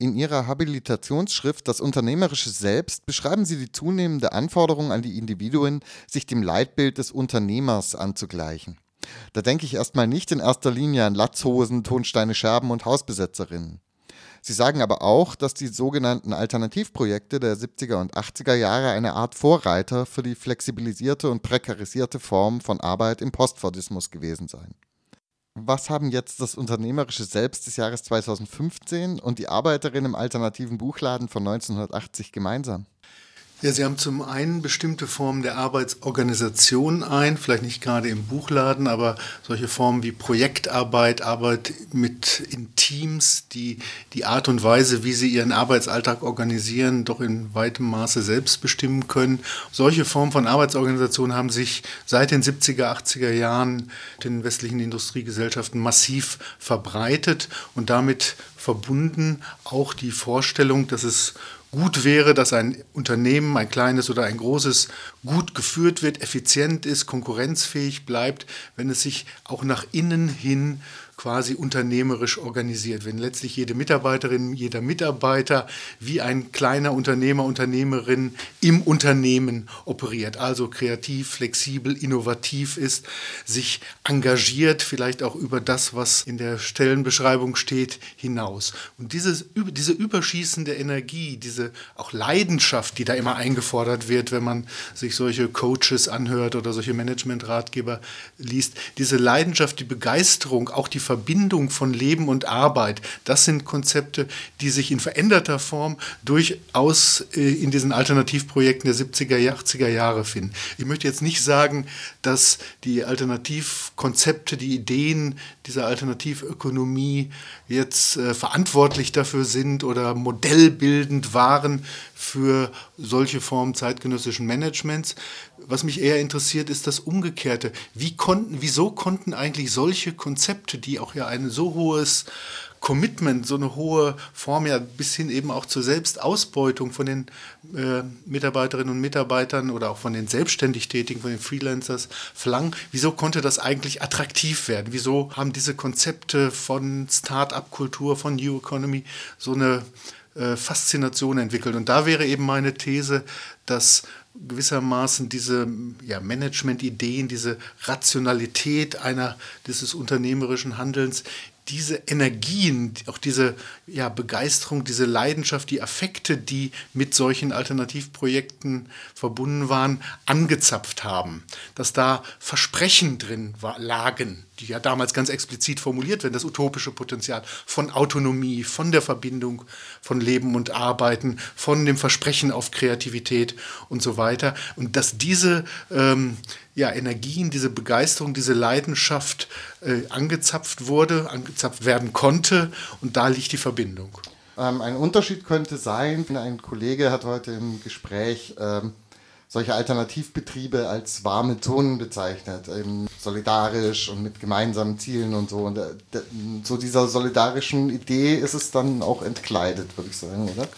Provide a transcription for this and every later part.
In Ihrer Habilitationsschrift Das unternehmerische Selbst beschreiben Sie die zunehmende Anforderung an die Individuen, sich dem Leitbild des Unternehmers anzugleichen. Da denke ich erstmal nicht in erster Linie an Latzhosen, Tonsteine Scherben und Hausbesetzerinnen. Sie sagen aber auch, dass die sogenannten Alternativprojekte der 70er und 80er Jahre eine Art Vorreiter für die flexibilisierte und prekarisierte Form von Arbeit im Postfordismus gewesen seien. Was haben jetzt das unternehmerische Selbst des Jahres 2015 und die Arbeiterin im alternativen Buchladen von 1980 gemeinsam? Ja, Sie haben zum einen bestimmte Formen der Arbeitsorganisation ein, vielleicht nicht gerade im Buchladen, aber solche Formen wie Projektarbeit, Arbeit mit in Teams, die die Art und Weise, wie sie ihren Arbeitsalltag organisieren, doch in weitem Maße selbst bestimmen können. Solche Formen von Arbeitsorganisation haben sich seit den 70er, 80er Jahren den westlichen Industriegesellschaften massiv verbreitet und damit verbunden auch die Vorstellung, dass es gut wäre, dass ein Unternehmen, ein kleines oder ein großes, gut geführt wird, effizient ist, konkurrenzfähig bleibt, wenn es sich auch nach innen hin quasi unternehmerisch organisiert. Wenn letztlich jede Mitarbeiterin, jeder Mitarbeiter wie ein kleiner Unternehmer, Unternehmerin im Unternehmen operiert, also kreativ, flexibel, innovativ ist, sich engagiert, vielleicht auch über das, was in der Stellenbeschreibung steht, hinaus. Und dieses, diese überschießende Energie, diese auch Leidenschaft, die da immer eingefordert wird, wenn man sich solche Coaches anhört oder solche Managementratgeber liest, diese Leidenschaft, die Begeisterung, auch die Verbindung von Leben und Arbeit, das sind Konzepte, die sich in veränderter Form durchaus äh, in diesen Alternativprojekten der 70er, 80er Jahre finden. Ich möchte jetzt nicht sagen, dass die Alternativkonzepte, die Ideen dieser Alternativökonomie jetzt äh, verantwortlich dafür sind oder modellbildend waren für solche Formen zeitgenössischen Managements. Was mich eher interessiert, ist das Umgekehrte. Wie konnten, wieso konnten eigentlich solche Konzepte, die auch ja ein so hohes Commitment, so eine hohe Form ja bis hin eben auch zur Selbstausbeutung von den äh, Mitarbeiterinnen und Mitarbeitern oder auch von den selbstständig Tätigen, von den Freelancers verlangen. Wieso konnte das eigentlich attraktiv werden? Wieso haben diese Konzepte von Start-up-Kultur, von New Economy so eine äh, Faszination entwickelt. Und da wäre eben meine These, dass gewissermaßen diese ja, Management-Ideen, diese Rationalität einer, dieses unternehmerischen Handelns diese Energien, auch diese ja, Begeisterung, diese Leidenschaft, die Affekte, die mit solchen Alternativprojekten verbunden waren, angezapft haben. Dass da Versprechen drin war, lagen, die ja damals ganz explizit formuliert werden, das utopische Potenzial von Autonomie, von der Verbindung von Leben und Arbeiten, von dem Versprechen auf Kreativität und so weiter. Und dass diese ähm, ja, Energien, diese Begeisterung, diese Leidenschaft äh, angezapft wurde, angezapft werden konnte und da liegt die Verbindung. Ähm, ein Unterschied könnte sein, ein Kollege hat heute im Gespräch ähm, solche Alternativbetriebe als warme Zonen bezeichnet, eben solidarisch und mit gemeinsamen Zielen und so. Und äh, so dieser solidarischen Idee ist es dann auch entkleidet, würde ich sagen, oder?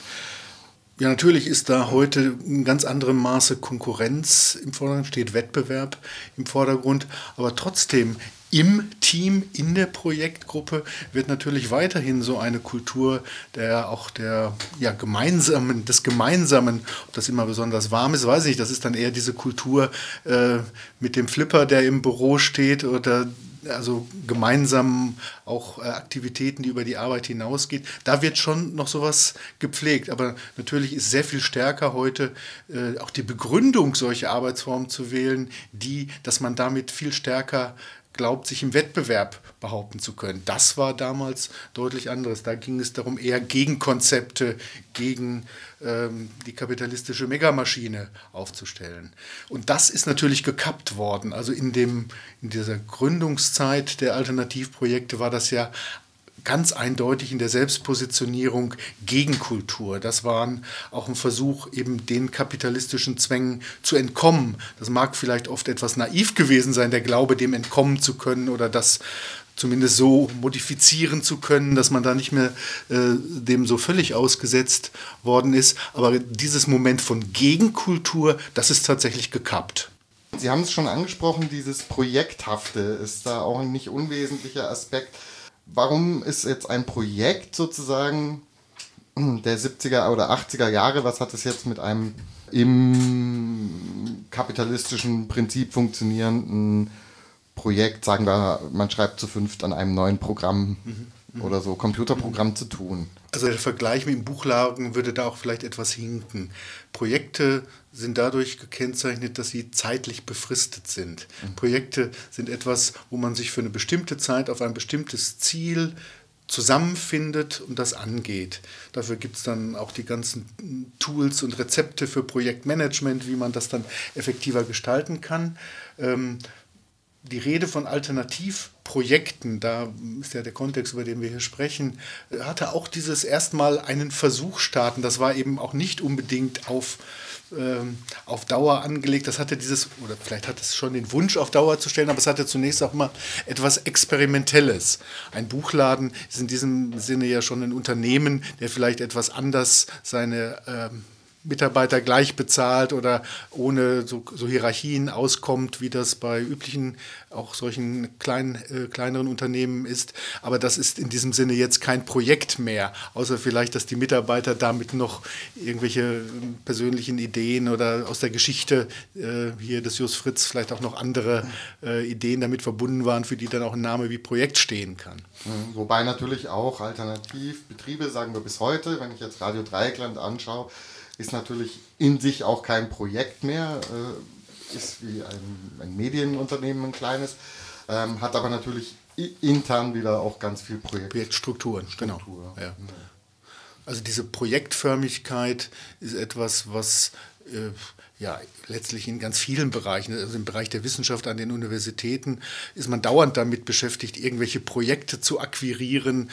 Ja, natürlich ist da heute in ganz anderem Maße Konkurrenz im Vordergrund, steht Wettbewerb im Vordergrund, aber trotzdem im Team, in der Projektgruppe wird natürlich weiterhin so eine Kultur der auch der ja, gemeinsamen, des Gemeinsamen, ob das immer besonders warm ist, weiß ich nicht. Das ist dann eher diese Kultur äh, mit dem Flipper, der im Büro steht oder also gemeinsam auch äh, Aktivitäten, die über die Arbeit hinausgeht. Da wird schon noch sowas gepflegt. Aber natürlich ist sehr viel stärker heute äh, auch die Begründung, solche Arbeitsformen zu wählen, die, dass man damit viel stärker glaubt, sich im Wettbewerb behaupten zu können. Das war damals deutlich anderes. Da ging es darum, eher Gegenkonzepte gegen ähm, die kapitalistische Megamaschine aufzustellen. Und das ist natürlich gekappt worden. Also in, dem, in dieser Gründungszeit der Alternativprojekte war das ja ganz eindeutig in der Selbstpositionierung gegen Kultur. Das war auch ein Versuch, eben den kapitalistischen Zwängen zu entkommen. Das mag vielleicht oft etwas naiv gewesen sein, der Glaube, dem entkommen zu können oder das zumindest so modifizieren zu können, dass man da nicht mehr äh, dem so völlig ausgesetzt worden ist. Aber dieses Moment von Gegenkultur, das ist tatsächlich gekappt. Sie haben es schon angesprochen, dieses Projekthafte ist da auch ein nicht unwesentlicher Aspekt warum ist jetzt ein Projekt sozusagen der 70er oder 80er Jahre, was hat es jetzt mit einem im kapitalistischen Prinzip funktionierenden Projekt, sagen wir, man schreibt zu fünft an einem neuen Programm mhm. oder so, Computerprogramm mhm. zu tun. Also der Vergleich mit dem Buchladen würde da auch vielleicht etwas hinken. Projekte sind dadurch gekennzeichnet, dass sie zeitlich befristet sind. Mhm. Projekte sind etwas, wo man sich für eine bestimmte Zeit auf ein bestimmtes Ziel zusammenfindet und das angeht. Dafür gibt es dann auch die ganzen Tools und Rezepte für Projektmanagement, wie man das dann effektiver gestalten kann. Ähm, die Rede von Alternativprojekten, da ist ja der Kontext, über den wir hier sprechen, hatte auch dieses erstmal einen Versuch starten. Das war eben auch nicht unbedingt auf ähm, auf Dauer angelegt. Das hatte dieses, oder vielleicht hat es schon den Wunsch auf Dauer zu stellen, aber es hatte zunächst auch mal etwas Experimentelles. Ein Buchladen ist in diesem Sinne ja schon ein Unternehmen, der vielleicht etwas anders seine ähm, Mitarbeiter gleich bezahlt oder ohne so, so, Hierarchien auskommt, wie das bei üblichen, auch solchen kleinen, äh, kleineren Unternehmen ist. Aber das ist in diesem Sinne jetzt kein Projekt mehr, außer vielleicht, dass die Mitarbeiter damit noch irgendwelche ähm, persönlichen Ideen oder aus der Geschichte äh, hier des Jus Fritz vielleicht auch noch andere äh, Ideen damit verbunden waren, für die dann auch ein Name wie Projekt stehen kann. Mhm. Wobei natürlich auch Alternativbetriebe, sagen wir bis heute, wenn ich jetzt Radio Dreieckland anschaue, ist natürlich in sich auch kein Projekt mehr, äh, ist wie ein, ein, Medienunternehmen, ein kleines, ähm, hat aber natürlich intern wieder auch ganz viel Projekt Projektstrukturen. Genau. Struktur. Genau. Ja. Also diese Projektförmigkeit ist etwas, was ja, letztlich in ganz vielen Bereichen, also im Bereich der Wissenschaft an den Universitäten, ist man dauernd damit beschäftigt, irgendwelche Projekte zu akquirieren,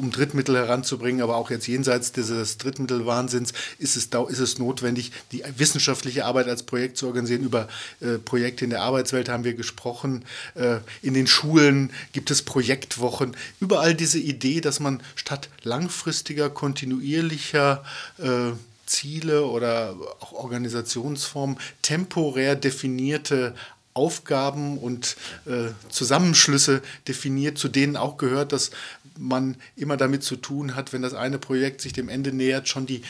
um Drittmittel heranzubringen. Aber auch jetzt jenseits dieses Drittmittelwahnsinns ist es, ist es notwendig, die wissenschaftliche Arbeit als Projekt zu organisieren. Über äh, Projekte in der Arbeitswelt haben wir gesprochen. Äh, in den Schulen gibt es Projektwochen. Überall diese Idee, dass man statt langfristiger, kontinuierlicher äh, Ziele oder auch Organisationsformen temporär definierte Aufgaben und äh, Zusammenschlüsse definiert, zu denen auch gehört, dass man immer damit zu tun hat, wenn das eine Projekt sich dem Ende nähert, schon die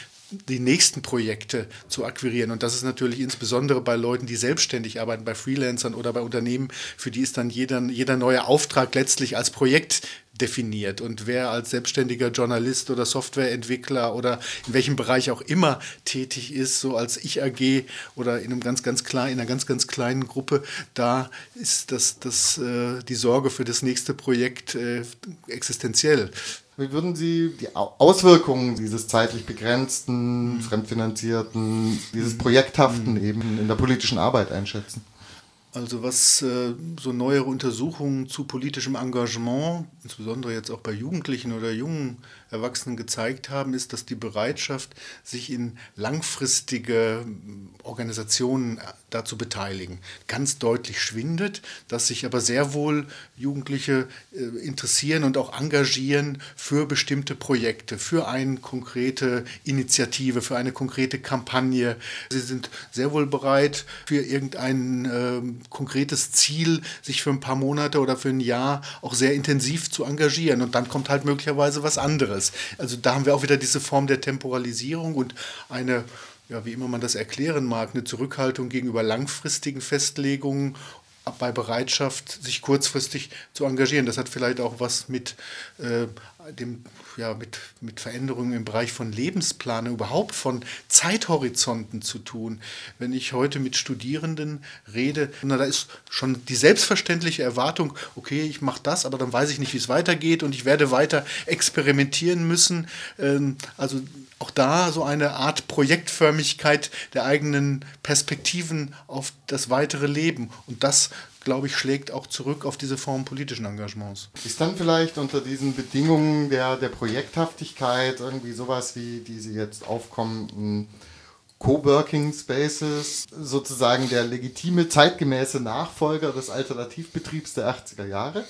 die nächsten Projekte zu akquirieren. Und das ist natürlich insbesondere bei Leuten, die selbstständig arbeiten, bei Freelancern oder bei Unternehmen, für die ist dann jeder, jeder neue Auftrag letztlich als Projekt definiert. Und wer als selbstständiger Journalist oder Softwareentwickler oder in welchem Bereich auch immer tätig ist, so als Ich AG oder in einem ganz, ganz kleinen, in einer ganz, ganz kleinen Gruppe, da ist das, das, äh, die Sorge für das nächste Projekt äh, existenziell. Wie würden Sie die Auswirkungen dieses zeitlich begrenzten, mhm. fremdfinanzierten, dieses mhm. Projekthaften mhm. eben in der politischen Arbeit einschätzen? Also was äh, so neuere Untersuchungen zu politischem Engagement, insbesondere jetzt auch bei Jugendlichen oder jungen Erwachsenen gezeigt haben, ist, dass die Bereitschaft, sich in langfristige hm, Organisationen äh, dazu beteiligen, ganz deutlich schwindet, dass sich aber sehr wohl Jugendliche äh, interessieren und auch engagieren für bestimmte Projekte, für eine konkrete Initiative, für eine konkrete Kampagne. Sie sind sehr wohl bereit, für irgendein äh, konkretes Ziel sich für ein paar Monate oder für ein Jahr auch sehr intensiv zu engagieren. Und dann kommt halt möglicherweise was anderes. Also da haben wir auch wieder diese Form der Temporalisierung und eine ja, wie immer man das erklären mag, eine Zurückhaltung gegenüber langfristigen Festlegungen bei Bereitschaft, sich kurzfristig zu engagieren. Das hat vielleicht auch was mit äh, dem, ja, mit, mit Veränderungen im Bereich von Lebensplanung, überhaupt von Zeithorizonten zu tun. Wenn ich heute mit Studierenden rede, na, da ist schon die selbstverständliche Erwartung, okay, ich mache das, aber dann weiß ich nicht, wie es weitergeht und ich werde weiter experimentieren müssen. Ähm, also auch da so eine Art Projektförmigkeit der eigenen Perspektiven auf das weitere Leben. Und das glaube ich, schlägt auch zurück auf diese Form politischen Engagements. Ist dann vielleicht unter diesen Bedingungen der, der Projekthaftigkeit irgendwie sowas wie diese jetzt aufkommenden Coworking Spaces sozusagen der legitime, zeitgemäße Nachfolger des Alternativbetriebs der 80er Jahre?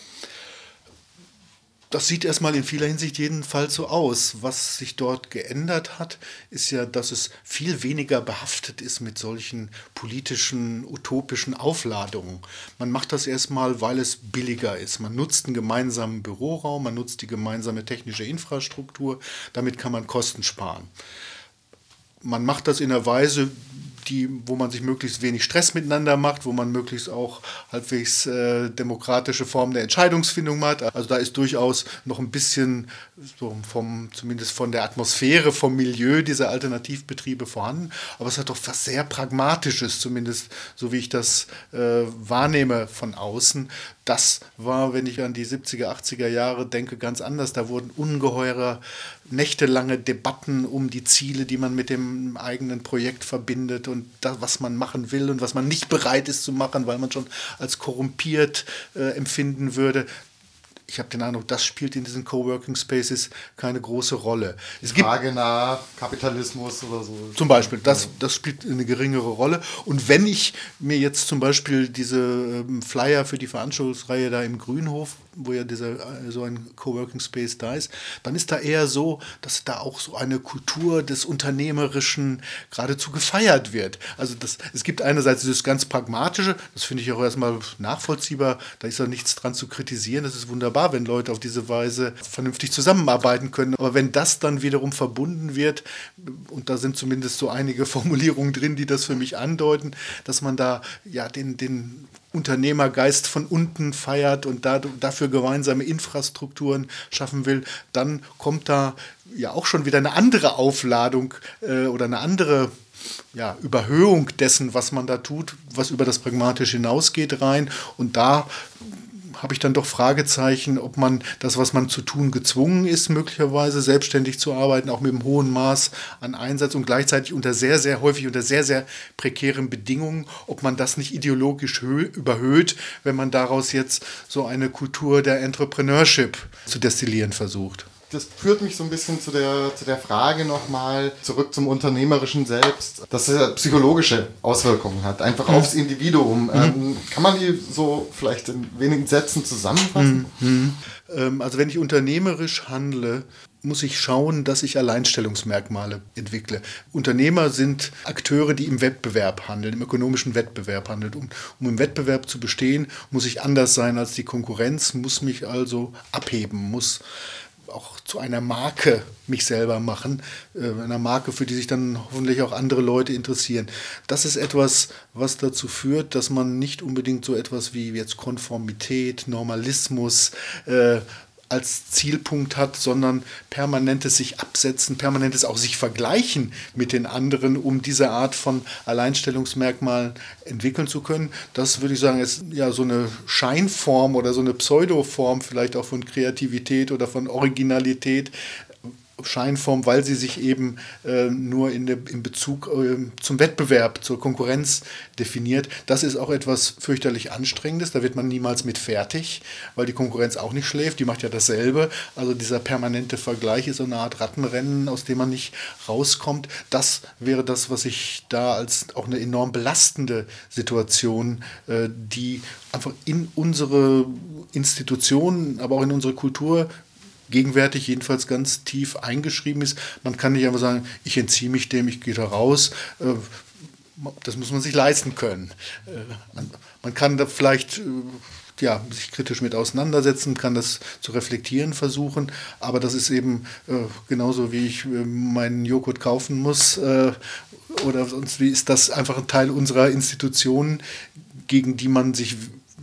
Das sieht erstmal in vieler Hinsicht jedenfalls so aus. Was sich dort geändert hat, ist ja, dass es viel weniger behaftet ist mit solchen politischen, utopischen Aufladungen. Man macht das erstmal, weil es billiger ist. Man nutzt einen gemeinsamen Büroraum, man nutzt die gemeinsame technische Infrastruktur, damit kann man Kosten sparen. Man macht das in einer Weise, die, wo man sich möglichst wenig Stress miteinander macht, wo man möglichst auch halbwegs äh, demokratische Formen der Entscheidungsfindung hat. Also da ist durchaus noch ein bisschen so vom, zumindest von der Atmosphäre, vom Milieu dieser Alternativbetriebe vorhanden. Aber es hat doch was sehr Pragmatisches, zumindest so wie ich das äh, wahrnehme von außen. Das war, wenn ich an die 70er, 80er Jahre denke, ganz anders. Da wurden ungeheure nächtelange Debatten um die Ziele, die man mit dem eigenen Projekt verbindet und das, was man machen will und was man nicht bereit ist zu machen, weil man schon als korrumpiert äh, empfinden würde ich habe den Eindruck, das spielt in diesen Coworking Spaces keine große Rolle. Es Frage nach Kapitalismus oder so. Zum Beispiel, das, das spielt eine geringere Rolle. Und wenn ich mir jetzt zum Beispiel diese ähm, Flyer für die Veranstaltungsreihe da im Grünhof wo ja dieser, äh, so ein Coworking Space da ist, dann ist da eher so, dass da auch so eine Kultur des Unternehmerischen geradezu gefeiert wird. Also das, es gibt einerseits dieses ganz Pragmatische, das finde ich auch erstmal nachvollziehbar, da ist ja nichts dran zu kritisieren, das ist wunderbar, wenn Leute auf diese Weise vernünftig zusammenarbeiten können. Aber wenn das dann wiederum verbunden wird, und da sind zumindest so einige Formulierungen drin, die das für mich andeuten, dass man da ja den, den Unternehmergeist von unten feiert und dafür gemeinsame Infrastrukturen schaffen will, dann kommt da ja auch schon wieder eine andere Aufladung äh, oder eine andere ja, Überhöhung dessen, was man da tut, was über das Pragmatische hinausgeht, rein. Und da habe ich dann doch Fragezeichen, ob man das, was man zu tun gezwungen ist, möglicherweise selbstständig zu arbeiten, auch mit einem hohen Maß an Einsatz und gleichzeitig unter sehr, sehr häufig unter sehr, sehr prekären Bedingungen, ob man das nicht ideologisch überhöht, wenn man daraus jetzt so eine Kultur der Entrepreneurship zu destillieren versucht das führt mich so ein bisschen zu der, zu der Frage nochmal zurück zum Unternehmerischen selbst, dass er psychologische Auswirkungen hat, einfach mhm. aufs Individuum. Mhm. Ähm, kann man die so vielleicht in wenigen Sätzen zusammenfassen? Mhm. mhm. Ähm, also wenn ich unternehmerisch handle, muss ich schauen, dass ich Alleinstellungsmerkmale entwickle. Unternehmer sind Akteure, die im Wettbewerb handeln, im ökonomischen Wettbewerb handeln. Um, um, im Wettbewerb zu bestehen, muss ich anders sein als die Konkurrenz, muss mich also abheben, muss auch zu einer Marke mich selber machen, äh, einer Marke, für die sich dann hoffentlich auch andere Leute interessieren. Das ist etwas, was dazu führt, dass man nicht unbedingt so etwas wie jetzt Konformität, Normalismus, äh, als Zielpunkt hat, sondern permanentes sich absetzen, permanentes auch sich vergleichen mit den anderen, um diese Art von Alleinstellungsmerkmalen entwickeln zu können. Das würde ich sagen, ist ja so eine Scheinform oder so eine Pseudoform vielleicht auch von Kreativität oder von Originalität, Scheinform, weil sie sich eben äh, nur in, de, in Bezug äh, zum Wettbewerb, zur Konkurrenz definiert. Das ist auch etwas fürchterlich Anstrengendes. Da wird man niemals mit fertig, weil die Konkurrenz auch nicht schläft. Die macht ja dasselbe. Also dieser permanente Vergleich ist so eine Art Rattenrennen, aus dem man nicht rauskommt. Das wäre das, was ich da als auch eine enorm belastende Situation, äh, die einfach in unsere Institutionen, aber auch in unsere Kultur gegenwärtig jedenfalls ganz tief eingeschrieben ist. Man kann nicht einfach sagen, ich entziehe mich dem, ich gehe da raus. Äh, das muss man sich leisten können. Äh, man kann da vielleicht äh, ja, sich kritisch mit auseinandersetzen, kann das zu reflektieren versuchen, aber das ist eben genauso wie ich meinen Joghurt kaufen muss oder sonst wie ist das einfach ein Teil unserer Institutionen, gegen die man sich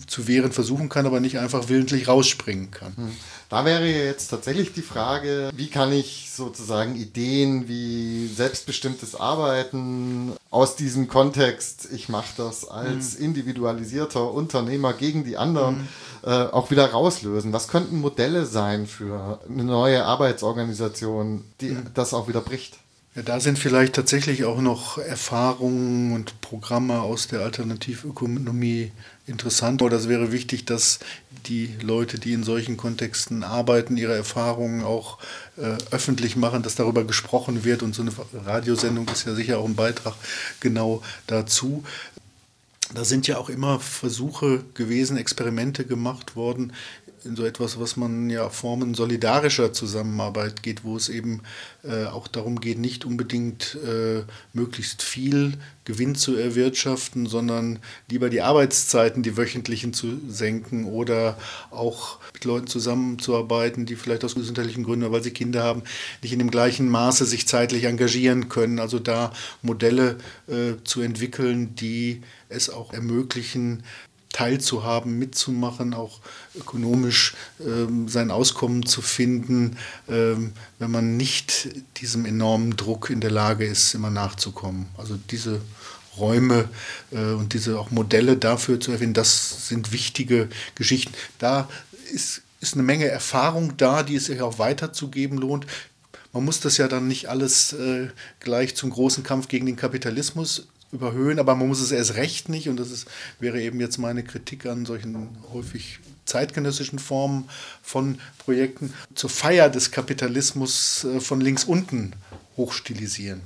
zu wehren versuchen kann, aber nicht einfach willentlich rausspringen kann. Hm. Da wäre jetzt tatsächlich die Frage, wie kann ich sozusagen Ideen wie selbstbestimmtes Arbeiten aus diesem Kontext, ich mache das als hm. individualisierter Unternehmer gegen die anderen, mhm. äh, auch wieder rauslösen. Was könnten Modelle sein für eine neue Arbeitsorganisation, die mhm. das auch wieder bricht? Ja, da sind vielleicht tatsächlich auch noch Erfahrungen und Programme aus der Alternativökonomie interessant. Oder es wäre wichtig, dass die Leute, die in solchen Kontexten arbeiten, ihre Erfahrungen auch äh, öffentlich machen, dass darüber gesprochen wird. Und so eine Radiosendung ist ja sicher auch ein Beitrag genau dazu. Da sind ja auch immer Versuche gewesen, Experimente gemacht worden, in so etwas, was man ja Formen solidarischer Zusammenarbeit geht, wo es eben äh, auch darum geht, nicht unbedingt äh, möglichst viel Gewinn zu erwirtschaften, sondern lieber die Arbeitszeiten, die wöchentlichen zu senken oder auch mit Leuten zusammenzuarbeiten, die vielleicht aus gesundheitlichen Gründen, weil sie Kinder haben, nicht in dem gleichen Maße sich zeitlich engagieren können. Also da Modelle äh, zu entwickeln, die es auch ermöglichen, teilzuhaben, mitzumachen, auch ökonomisch ähm, sein Auskommen zu finden, ähm, wenn man nicht diesem enormen Druck in der Lage ist, immer nachzukommen. Also diese Räume äh, und diese auch Modelle dafür zu erfinden, das sind wichtige Geschichten. Da ist, ist eine Menge Erfahrung da, die es sich auch weiterzugeben lohnt. Man muss das ja dann nicht alles äh, gleich zum großen Kampf gegen den Kapitalismus überhöhen, aber man muss es erst recht nicht. Und das ist, wäre eben jetzt meine Kritik an solchen häufig zeitgenössischen Formen von Projekten zur Feier des Kapitalismus äh, von links unten hochstilisieren.